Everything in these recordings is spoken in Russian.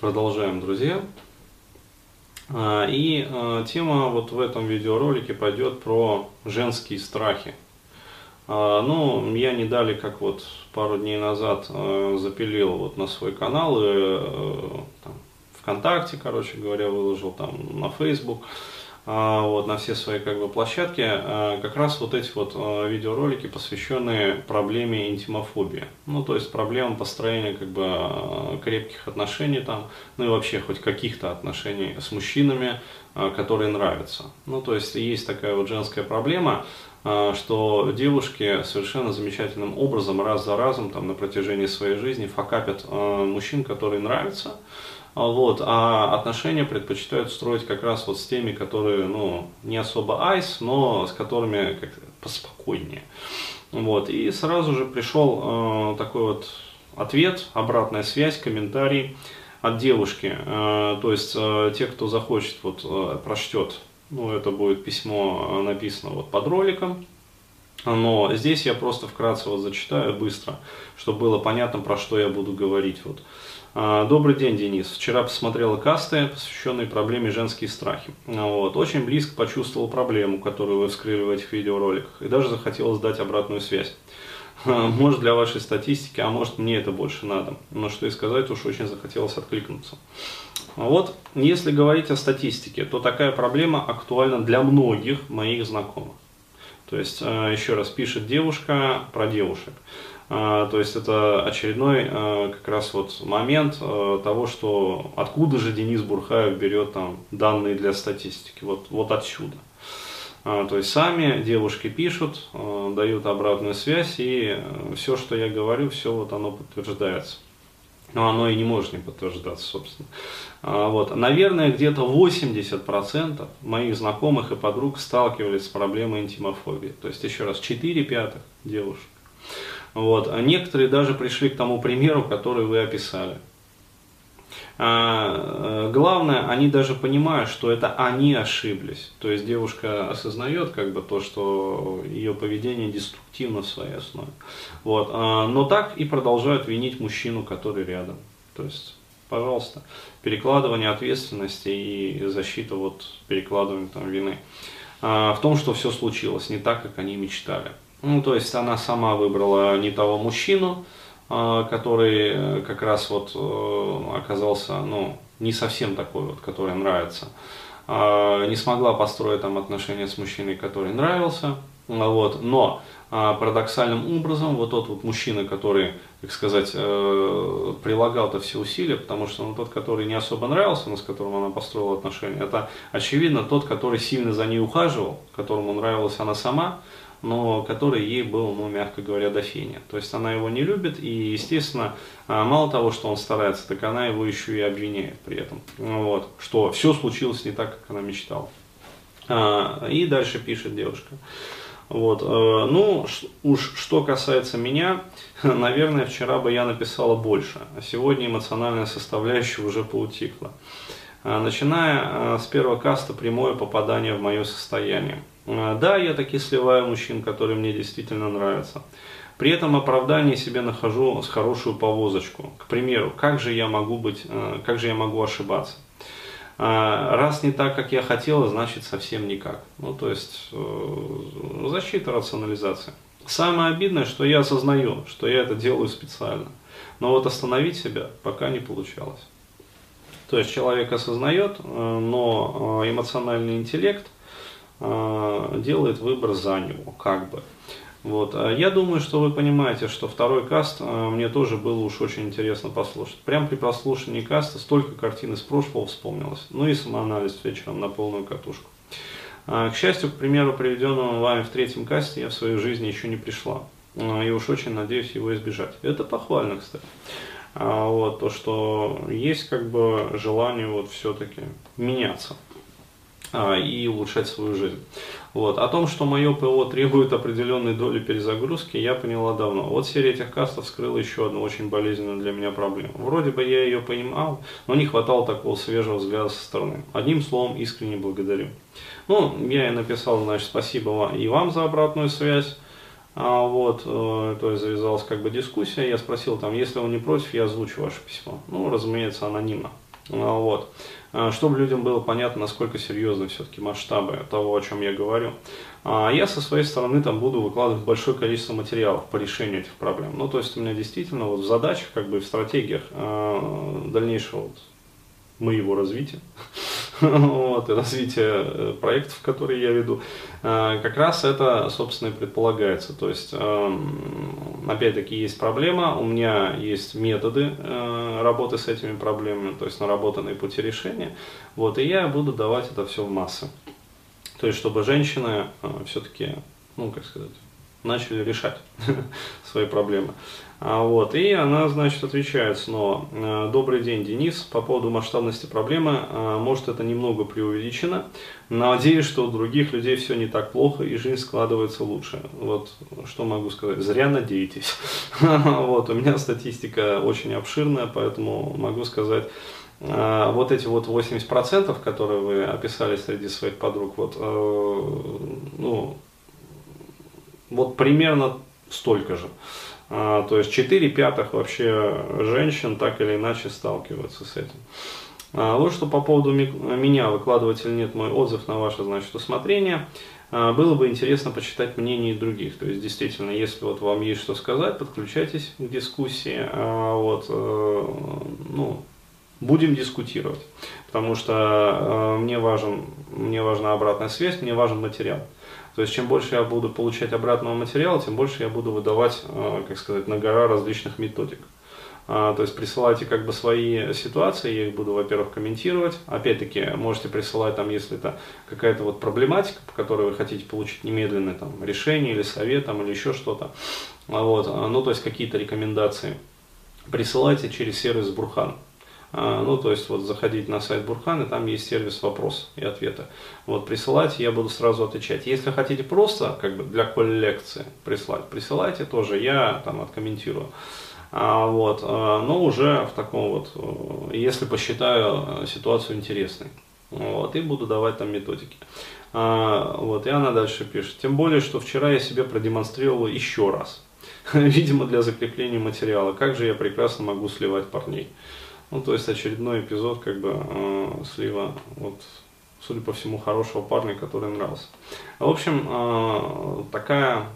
Продолжаем, друзья. А, и а, тема вот в этом видеоролике пойдет про женские страхи. А, ну, я не дали, как вот пару дней назад запилил вот на свой канал, и, э, там, ВКонтакте, короче говоря, выложил там на Facebook. А, вот, на все свои как бы, площадки, а, как раз вот эти вот а, видеоролики, посвященные проблеме интимофобии. Ну, то есть проблемам построения как бы, крепких отношений там, ну и вообще хоть каких-то отношений с мужчинами, которые нравятся. Ну, то есть есть такая вот женская проблема, что девушки совершенно замечательным образом раз за разом там, на протяжении своей жизни факапят мужчин, которые нравятся, вот, а отношения предпочитают строить как раз вот с теми, которые, ну, не особо айс, но с которыми как поспокойнее. Вот, и сразу же пришел э, такой вот ответ, обратная связь, комментарий от девушки. Э, то есть, э, те, кто захочет, вот, э, прочтет, ну, это будет письмо э, написано вот под роликом, но здесь я просто вкратце вот зачитаю быстро, чтобы было понятно, про что я буду говорить. Вот. А, добрый день, Денис. Вчера посмотрела касты, посвященные проблеме женские страхи. Вот. Очень близко почувствовал проблему, которую вы вскрыли в этих видеороликах, и даже захотелось дать обратную связь. А, может для вашей статистики, а может мне это больше надо. Но что и сказать, уж очень захотелось откликнуться. Вот, если говорить о статистике, то такая проблема актуальна для многих моих знакомых. То есть, а, еще раз, пишет девушка про девушек. А, то есть это очередной а, как раз вот момент того, что откуда же Денис Бурхаев берет там данные для статистики, вот, вот отсюда. То есть сами девушки пишут, дают обратную связь, и все, что я говорю, все вот оно подтверждается. Но оно и не может не подтверждаться, собственно. Вот. Наверное, где-то 80% моих знакомых и подруг сталкивались с проблемой интимофобии. То есть, еще раз, 4 пятых девушек. Вот. А некоторые даже пришли к тому примеру, который вы описали. А, э, главное, они даже понимают, что это они ошиблись. То есть девушка осознает как бы то, что ее поведение деструктивно в своей основе. Вот. А, но так и продолжают винить мужчину, который рядом. То есть, пожалуйста, перекладывание ответственности и защита вот перекладывания там вины. А, в том, что все случилось не так, как они мечтали. Ну, то есть она сама выбрала не того мужчину, который э, как раз вот э, оказался, ну, не совсем такой вот, который нравится. А, не смогла построить там отношения с мужчиной, который нравился. Вот. Но а, парадоксальным образом вот тот вот мужчина, который, так сказать, э, прилагал-то все усилия, потому что ну, тот, который не особо нравился, но с которым она построила отношения, это очевидно тот, который сильно за ней ухаживал, которому нравилась она сама, но который ей был, ну, мягко говоря, до фени. То есть она его не любит, и, естественно, а, мало того, что он старается, так она его еще и обвиняет при этом. Вот, что все случилось не так, как она мечтала. А, и дальше пишет девушка. Вот, э, ну, уж что касается меня, наверное, вчера бы я написала больше, а сегодня эмоциональная составляющая уже поутихла. Начиная с первого каста прямое попадание в мое состояние. А, да, я таки сливаю мужчин, которые мне действительно нравятся. При этом оправдание себе нахожу с хорошую повозочку. К примеру, как же я могу быть, э, как же я могу ошибаться? А, раз не так, как я хотела, значит совсем никак. Ну, то есть э, защита, рационализация. Самое обидное, что я осознаю, что я это делаю специально. Но вот остановить себя пока не получалось. То есть человек осознает, э, но эмоциональный интеллект – делает выбор за него, как бы. Вот. А я думаю, что вы понимаете, что второй каст э, мне тоже было уж очень интересно послушать. Прям при прослушивании каста столько картин из прошлого вспомнилось. Ну и самоанализ вечером на полную катушку. А, к счастью, к примеру, приведенному вами в третьем касте, я в своей жизни еще не пришла. А, и уж очень надеюсь его избежать. Это похвально, кстати. Вот, то, что есть как бы желание вот все-таки меняться. А, и улучшать свою жизнь. Вот. О том, что мое ПО требует определенной доли перезагрузки, я поняла давно. Вот серия этих кастов скрыла еще одну очень болезненную для меня проблему. Вроде бы я ее понимал, но не хватало такого свежего взгляда со стороны. Одним словом, искренне благодарю. Ну, я и написал, значит, спасибо и вам за обратную связь. А вот, э, то есть завязалась как бы дискуссия. Я спросил там, если он не против, я озвучу ваше письмо. Ну, разумеется, анонимно. Вот. Чтобы людям было понятно, насколько серьезны все-таки масштабы того, о чем я говорю. Я со своей стороны там буду выкладывать большое количество материалов по решению этих проблем. Ну, то есть у меня действительно вот в задачах, как бы в стратегиях дальнейшего вот моего развития, вот, и развития э, проектов, которые я веду, э, как раз это, собственно, и предполагается. То есть, эм, опять-таки, есть проблема, у меня есть методы э, работы с этими проблемами, то есть наработанные пути решения, вот, и я буду давать это все в массы. То есть, чтобы женщины все-таки, ну, как сказать, начали решать свои проблемы. А вот, и она, значит, отвечает снова. «Э, Добрый день, Денис. По поводу масштабности проблемы, э, может, это немного преувеличено. Надеюсь, что у других людей все не так плохо и жизнь складывается лучше. Вот, что могу сказать. Зря надеетесь. Вот, у меня статистика очень обширная, поэтому могу сказать, э, вот эти вот 80%, которые вы описали среди своих подруг, вот, ну, примерно столько же. А, то есть 4 пятых вообще женщин так или иначе сталкиваются с этим. А, вот что по поводу меня, выкладывать или нет мой отзыв на ваше, значит, усмотрение. А, было бы интересно почитать мнение других. То есть, действительно, если вот вам есть что сказать, подключайтесь к дискуссии. А, вот, э, ну, будем дискутировать. Потому что э, мне, важен, мне важна обратная связь, мне важен материал. То есть чем больше я буду получать обратного материала, тем больше я буду выдавать, э, как сказать, на гора различных методик. А, то есть присылайте как бы свои ситуации, я их буду, во-первых, комментировать. Опять-таки, можете присылать там, если это какая-то вот проблематика, по которой вы хотите получить немедленное там решение или совет там, или еще что-то. Вот. Ну, то есть какие-то рекомендации. Присылайте через сервис Бурхан. А, ну, то есть, вот заходить на сайт Бурхан, и там есть сервис вопрос и ответы. Вот, присылайте, я буду сразу отвечать. Если хотите просто, как бы, для коллекции прислать, присылайте тоже, я там откомментирую. А, вот, а, но уже в таком вот, э, если посчитаю э, ситуацию интересной. Вот, и буду давать там методики. А, вот, и она дальше пишет. Тем более, что вчера я себе продемонстрировал еще раз. Видимо, для закрепления материала. Как же я прекрасно могу сливать парней. Ну, то есть очередной эпизод, как бы, э, слива, вот, судя по всему, хорошего парня, который нравился. В общем, э, такая,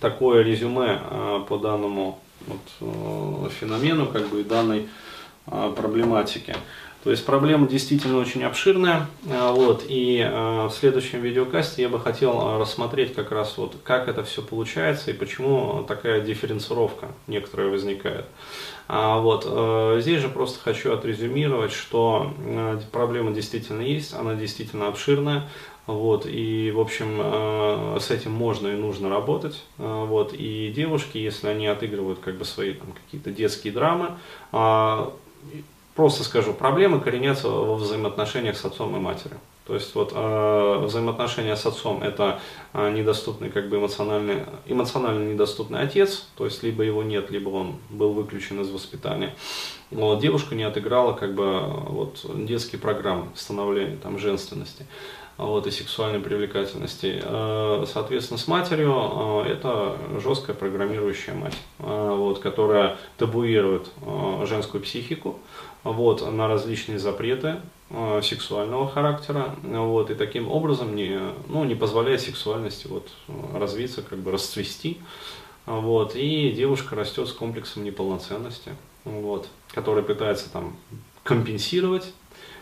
такое резюме э, по данному вот, э, феномену, как бы, и данной проблематике. То есть проблема действительно очень обширная, э, вот, и э, в следующем видеокасте я бы хотел э, рассмотреть как раз вот, как это все получается и почему такая дифференцировка некоторая возникает. А вот, здесь же просто хочу отрезюмировать, что проблема действительно есть, она действительно обширная, вот, и, в общем, с этим можно и нужно работать. Вот, и девушки, если они отыгрывают как бы свои там, какие-то детские драмы, а, Просто скажу, проблемы коренятся во взаимоотношениях с отцом и матерью. То есть вот э, взаимоотношения с отцом это э, недоступный, как бы эмоциональный, эмоционально недоступный отец, то есть либо его нет, либо он был выключен из воспитания. Вот, девушка не отыграла как бы вот детские программы становления там женственности вот, и сексуальной привлекательности. Э, соответственно, с матерью э, это жесткая программирующая мать, э, вот, которая табуирует женскую психику, вот, на различные запреты сексуального характера, вот, и таким образом не, ну, не позволяет сексуальности вот, развиться, как бы расцвести, вот, и девушка растет с комплексом неполноценности, вот, который пытается там компенсировать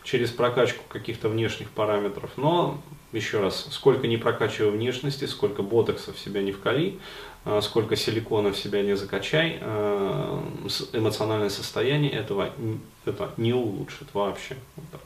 через прокачку каких-то внешних параметров, но еще раз, сколько не прокачивай внешности, сколько ботокса в себя не вкали, а, сколько силикона в себя не закачай, а, эмоциональное состояние этого это не улучшит вообще. Вот так.